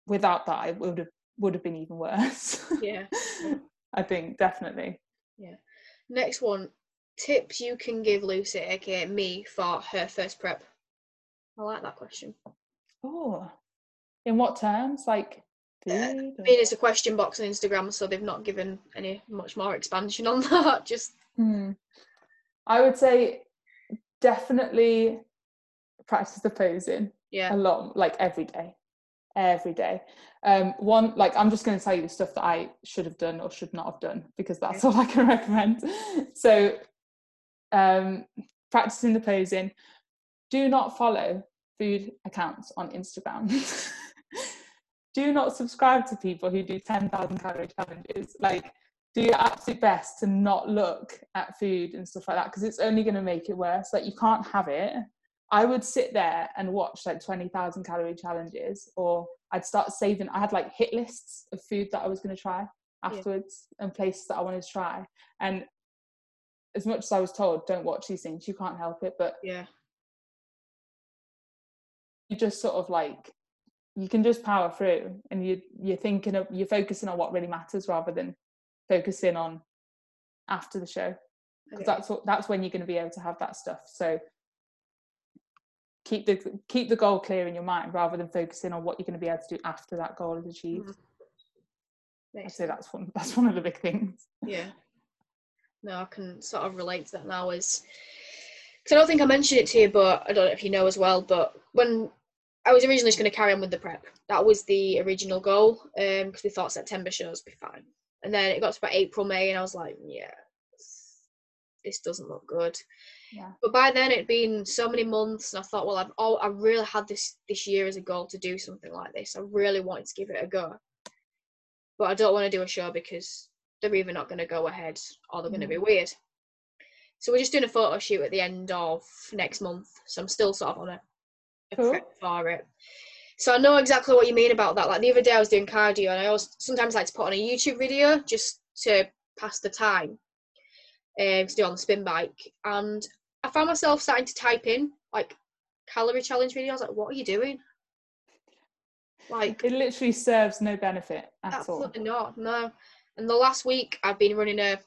without that, it would have would have been even worse. yeah I think definitely. Yeah. Next one tips you can give lucy aka me for her first prep i like that question Oh, in what terms? Like food. I mean, it's a question box on Instagram, so they've not given any much more expansion on that. Just Hmm. I would say definitely practice the posing yeah, a lot, like every day, every day. Um, one, like I'm just going to tell you the stuff that I should have done or should not have done because that's all I can recommend. So, um, practicing the posing. Do not follow food accounts on Instagram. do not subscribe to people who do 10,000 calorie challenges. Like, do your absolute best to not look at food and stuff like that because it's only going to make it worse. Like, you can't have it. I would sit there and watch like 20,000 calorie challenges, or I'd start saving. I had like hit lists of food that I was going to try afterwards and places that I wanted to try. And as much as I was told, don't watch these things, you can't help it. But yeah, you just sort of like you can just power through and you you're thinking of you're focusing on what really matters rather than focusing on after the show because Okay. that's what that's when you're going to be able to have that stuff so keep the keep the goal clear in your mind rather than focusing on what you're going to be able to do after that goal is achieved Mhm. i'd say that's one that's one of the big things Yeah. No, I can sort of relate to that now. Is because I don't think I mentioned it to you, but I don't know if you know as well. But when I was originally just going to carry on with the prep, that was the original goal. Um, because we thought September shows would be fine, and then it got to about April, May, and I was like, yeah, this doesn't look good. yeah But by then it'd been so many months, and I thought, well, I've oh, I really had this this year as a goal to do something like this. I really wanted to give it a go, but I don't want to do a show because they're either not going to go ahead or they're going to be mm. weird. So we're just doing a photo shoot at the end of next month. So I'm still sort of on a, a Cool. prep for it. So I know exactly what you mean about that. Like the other day I was doing cardio, and I always sometimes like to put on a YouTube video just to pass the time um, to do on the spin bike. And I found myself starting to type in like calorie challenge videos. Like, what are you doing? Like, it literally serves no benefit at all absolutely not. No. And the last week I've been running a.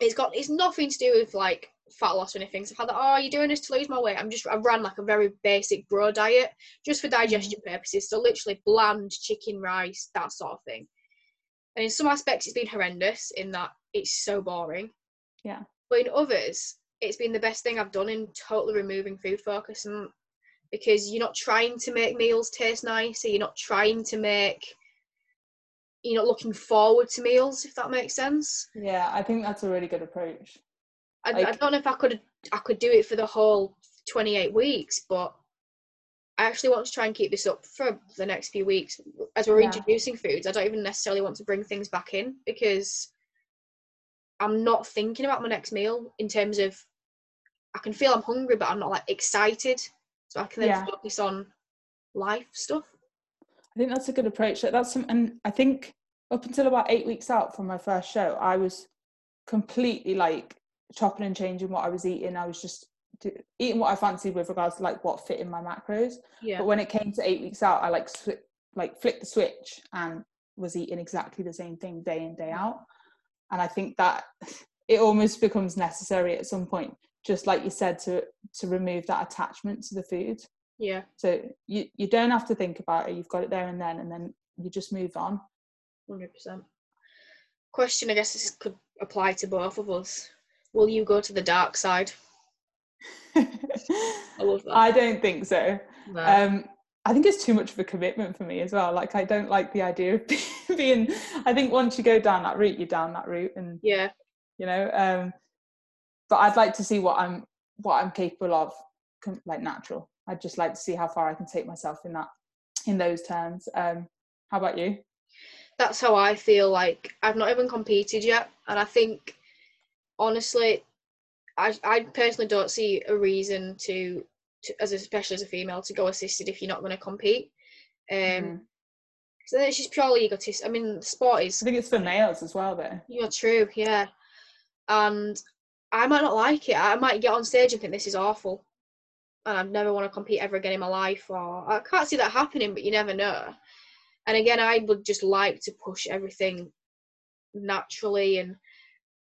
It's got. It's nothing to do with like fat loss or anything. So I've had that. Oh, you're doing this to lose my weight. I'm just. I ran like a very basic bro diet just for digestion purposes. So literally bland chicken rice, that sort of thing. And in some aspects, it's been horrendous in that it's so boring. Yeah. But in others, it's been the best thing I've done in totally removing food focus and because you're not trying to make meals taste nicer, you're not trying to make you're not looking forward to meals, if that makes sense. yeah i think that's a really good approach I, I don't know if I could I could do it for the whole 28 weeks, but I actually want to try and keep this up for the next few weeks as we're Yeah. introducing foods. I don't even necessarily want to bring things back in because I'm not thinking about my next meal in terms of I can feel I'm hungry, but I'm not like excited, so I can then Yeah. focus on life stuff. I think that's a good approach. That's some, and I think up until about eight weeks out from my first show, I was completely like chopping and changing what I was eating. I was just eating what I fancied with regards to like what fit in my macros. Yeah, But when it came to eight weeks out, I like swi- like flicked the switch and was eating exactly the same thing day in day mm. out. And I think that it almost becomes necessary at some point, just like you said, to to remove that attachment to the food. yeah, So you, you don't have to think about it. You've got it there and then, and then you just move on. hundred percent. Question, I guess this could apply to both of us. Will you go to the dark side? I love that. I don't think so. No. Um, I think it's too much of a commitment for me as well. Like I don't like the idea of being. I think once you go down that route, you're down that route, and yeah, you know. Um, but I'd like to see what I'm what I'm capable of, like natural. I'd just like to see how far I can take myself in that in those terms. Um, how about you? that's how I feel. Like I've not even competed yet, and I think honestly, I I personally don't see a reason to, to as especially as a female to go assisted if you're not going to compete. Um, Mhm. so then it's just purely egotistic. I mean, sport is I think it's for males as well, though. You're true, yeah. And I might not like it. I might get on stage and think this is awful. And I never want to compete ever again in my life. Or I can't see that happening, but you never know. And again, I would just like to push everything naturally. And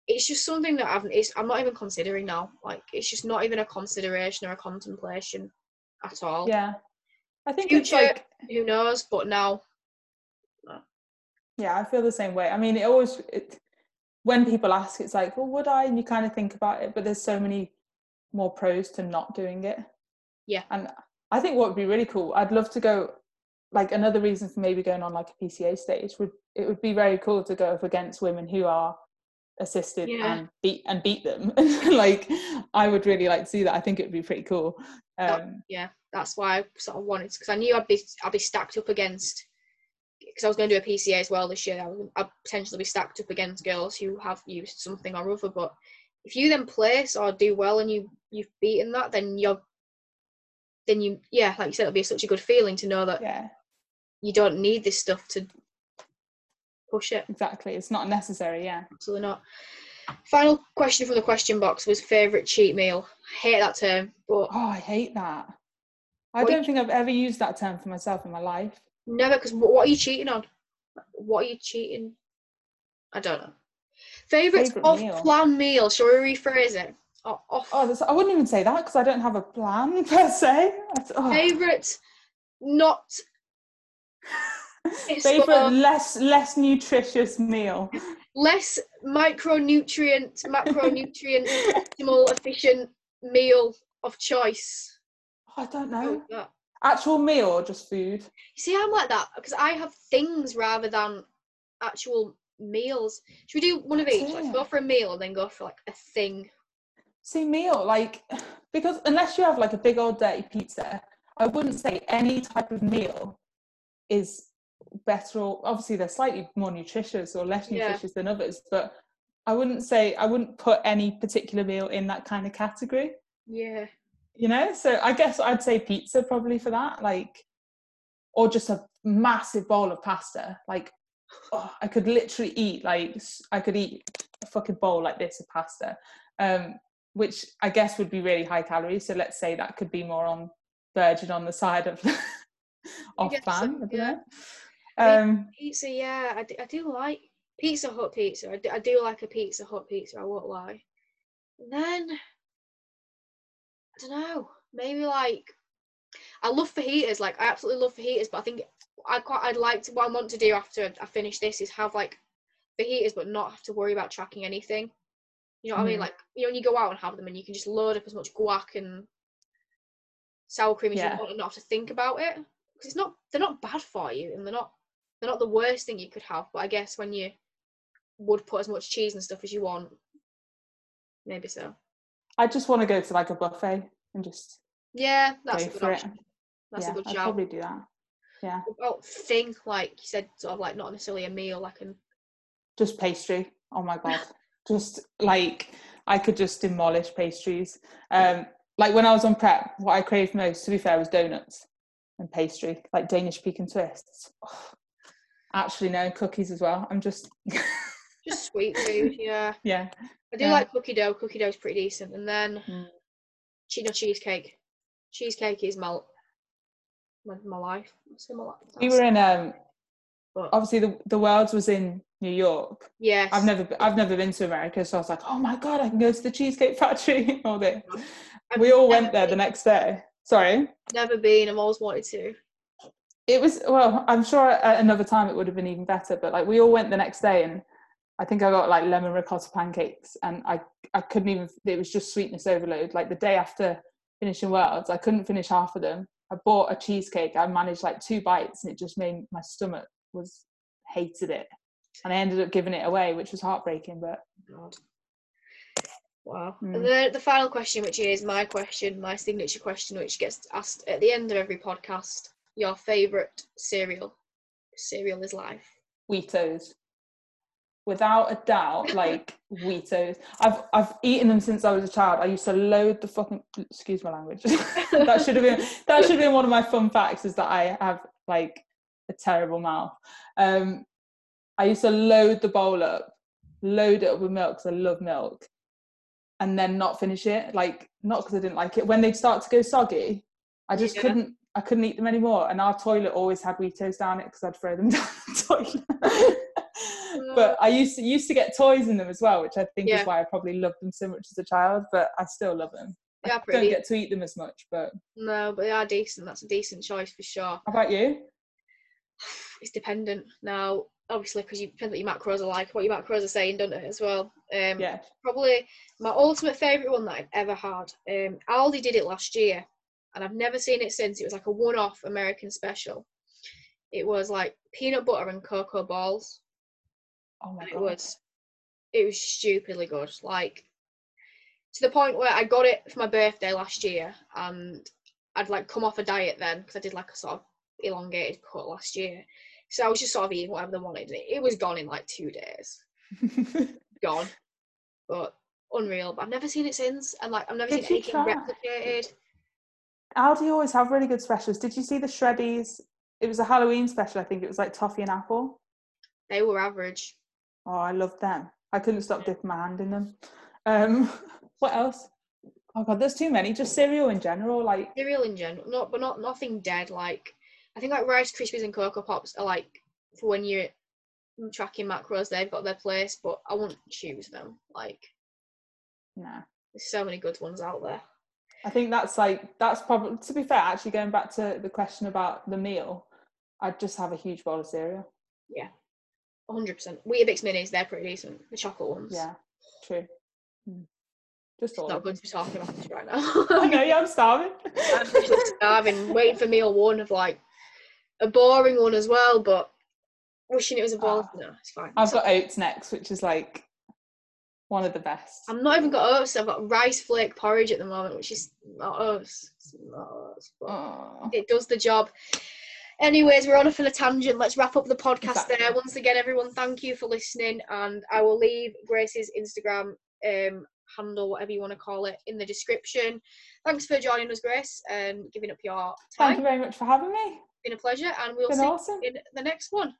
it's just something that I've, it's, I'm not even considering now. Like, it's just not even a consideration or a contemplation at all. Yeah, I think it's Future- like Who knows? But now, Yeah, I feel the same way. I mean, it always it, when people ask, it's like, well, would I? And you kind of think about it, but there's so many more pros to not doing it. Yeah. And I think what would be really cool, I'd love to go. Like another reason for maybe going on like a PCA stage would it would be very cool to go up against women who are assisted Yeah. and beat and beat them. like I would really like to see that. I think it would be pretty cool. Um, yeah, that's why I sort of wanted because I knew I'd be I'd be stacked up against because I was going to do a PCA as well this year. I would, I'd potentially be stacked up against girls who have used something or other. But if you then place or do well and you you've beaten that, then you're then you yeah, like you said, it'll be such a good feeling to know that yeah, you don't need this stuff to Oh, push it. exactly. It's not necessary. Yeah. Absolutely not. Final question from the question box was favourite cheat meal. I hate that term, but Oh, I hate that. I What you- don't think I've ever used that term for myself in my life. never because what are you cheating on? What are you cheating? I don't know. Favourite off-plan meal. Shall we rephrase it? O- Off Oh, I wouldn't even say that because I don't have a plan per se. Oh. favourite not Favorite less less nutritious meal. less micronutrient, macronutrient, optimal, efficient meal of choice. Oh, I don't know. Actual meal or just food? You see, I'm like that because I have things rather than actual meals. Should we do one of each? Like it. go for a meal and then go for like a thing. See, meal like because unless you have like a big old dirty pizza, I wouldn't say any type of meal is better or obviously they're slightly more nutritious or less Yeah. nutritious than others, but I wouldn't say I wouldn't put any particular meal in that kind of category. Yeah. you know so i guess i'd say pizza probably for that like or just a massive bowl of pasta like oh, i could literally eat like I could eat a fucking bowl like this of pasta um which i guess would be really high calories so let's say that could be more on virgin on the side of off guess so, yeah. Um Pizza, yeah, I do, I do like Pizza Hut pizza. I do, I do like a Pizza Hut pizza. I won't lie. And then I don't know. Maybe like I love fajitas. Like I absolutely love fajitas. But I think I quite I'd like to. What I want to do after I finish this is have like fajitas, but not have to worry about tracking anything. You know what I mean? Mhm. Like you know when you go out and have them, and you can just load up as much guac and sour cream as Yeah. you want, and not have to think about it. Because it's not they're not bad for you, and they're not they're not the worst thing you could have. But I guess when you would put as much cheese and stuff as you want, maybe so. i just want to go to like a buffet and just Yeah, that's a good it. option. That's yeah a good i'd probably do that. Yeah. About thing like you said, sort of like not necessarily a meal, like an just pastry. Oh my god. Just like i could just demolish pastries. Um like when i was on prep what i craved most to be fair was donuts and pastry like danish pecan twists. Oh, actually no cookies as well i'm just just sweet food. Yeah, yeah I do Yeah. like cookie dough. Cookie dough's pretty decent, and then Mm. cheesecake. Cheesecake is my my, my life. My life. we were in um but, obviously the, the worlds was in new york yes, i've never i've never been to america so i was like oh my god i can go to the cheesecake factory all day I've we all went there the next day sorry Never been. I've always wanted to. It was well i'm sure at another time it would have been even better but like we all went the next day and i think i got like lemon ricotta pancakes and i i couldn't even it was just sweetness overload like the day after finishing worlds i couldn't finish half of them i bought a cheesecake i managed like two bites and it just made my stomach was hated it and i ended up giving it away which was heartbreaking but God. Wow. Mm. And then the final question, which is my question, my signature question, which gets asked at the end of every podcast. Your favourite cereal? Cereal is life. Weetos. Without a doubt, like Weetos. I've I've eaten them since I was a child. I used to load the fucking excuse my language. that should have been that should have been one of my fun facts is that I have like a terrible mouth. Um I used to load the bowl up, load it up with milk because I love milk, and then not finish it. Like not because I didn't like it. When they'd start to go soggy, I just Yeah. couldn't I couldn't eat them anymore. And our toilet always had Weetos down it because I'd throw them down the toilet. but I used to used to get toys in them as well, which I think Yeah. is why I probably loved them so much as a child. But I still love them. Are I don't get to eat them as much. But No, but they are decent. That's a decent choice for sure. how about you? It's dependent. Now, obviously because you depends what your macros are like, what your macros are saying, don't it, as well. Um, Yeah. probably my ultimate favourite one that I've ever had. Um, Aldi did it last year, and I've never seen it since. It was like a one-off American special. It was like peanut butter and cocoa balls, Oh my and god. it was, it was stupidly good. Like to the point where I got it for my birthday last year, and I'd like come off a diet then because I did like a sort of elongated cut last year. So I was just sort of eating whatever they wanted. It, it was gone in like two days. Gone. But unreal. But I've never seen it since. And like I've never Did seen anything try? replicated. Aldi always have really good specials. Did you see the Shreddies? It was a Halloween special. I think it was like toffee and apple. They were average. Oh, I loved them. I couldn't stop dipping my hand in them. Um, what else? Oh god, there's too many. Just cereal in general. Like Cereal in general. Not but not nothing dead. Like I think like Rice Krispies and Cocoa Pops are like for when you're tracking macros, they've got their place, but I wouldn't choose them. Like nah. there's so many good ones out there. I think that's like that's probably to be fair. Actually, going back to the question about the meal, I'd just have a huge bowl of cereal. Yeah, 100%. Weetabix minis, they're pretty decent. The chocolate ones. Yeah, true. Mm. Just it's not good to be talking about this right now. I know. Yeah, I'm starving. I'm starving, waiting for meal one of like a boring one as well, but wishing it was a bowl. Ah. no, it's fine. I've So- got oats next, which is like one of the best. I'm not even got oats. I've got rice flake porridge at the moment, which is not oats. Not oats, but it does the job. Anyways, we're on on a tangent. Let's wrap up the podcast there. Once again, everyone, thank you for listening, and I will leave Grace's Instagram um, handle, whatever you want to call it, in the description. Thanks for joining us, Grace, and giving up your time. Thank you very much for having me. It's been a pleasure, and we'll Been see awesome. you in the next one.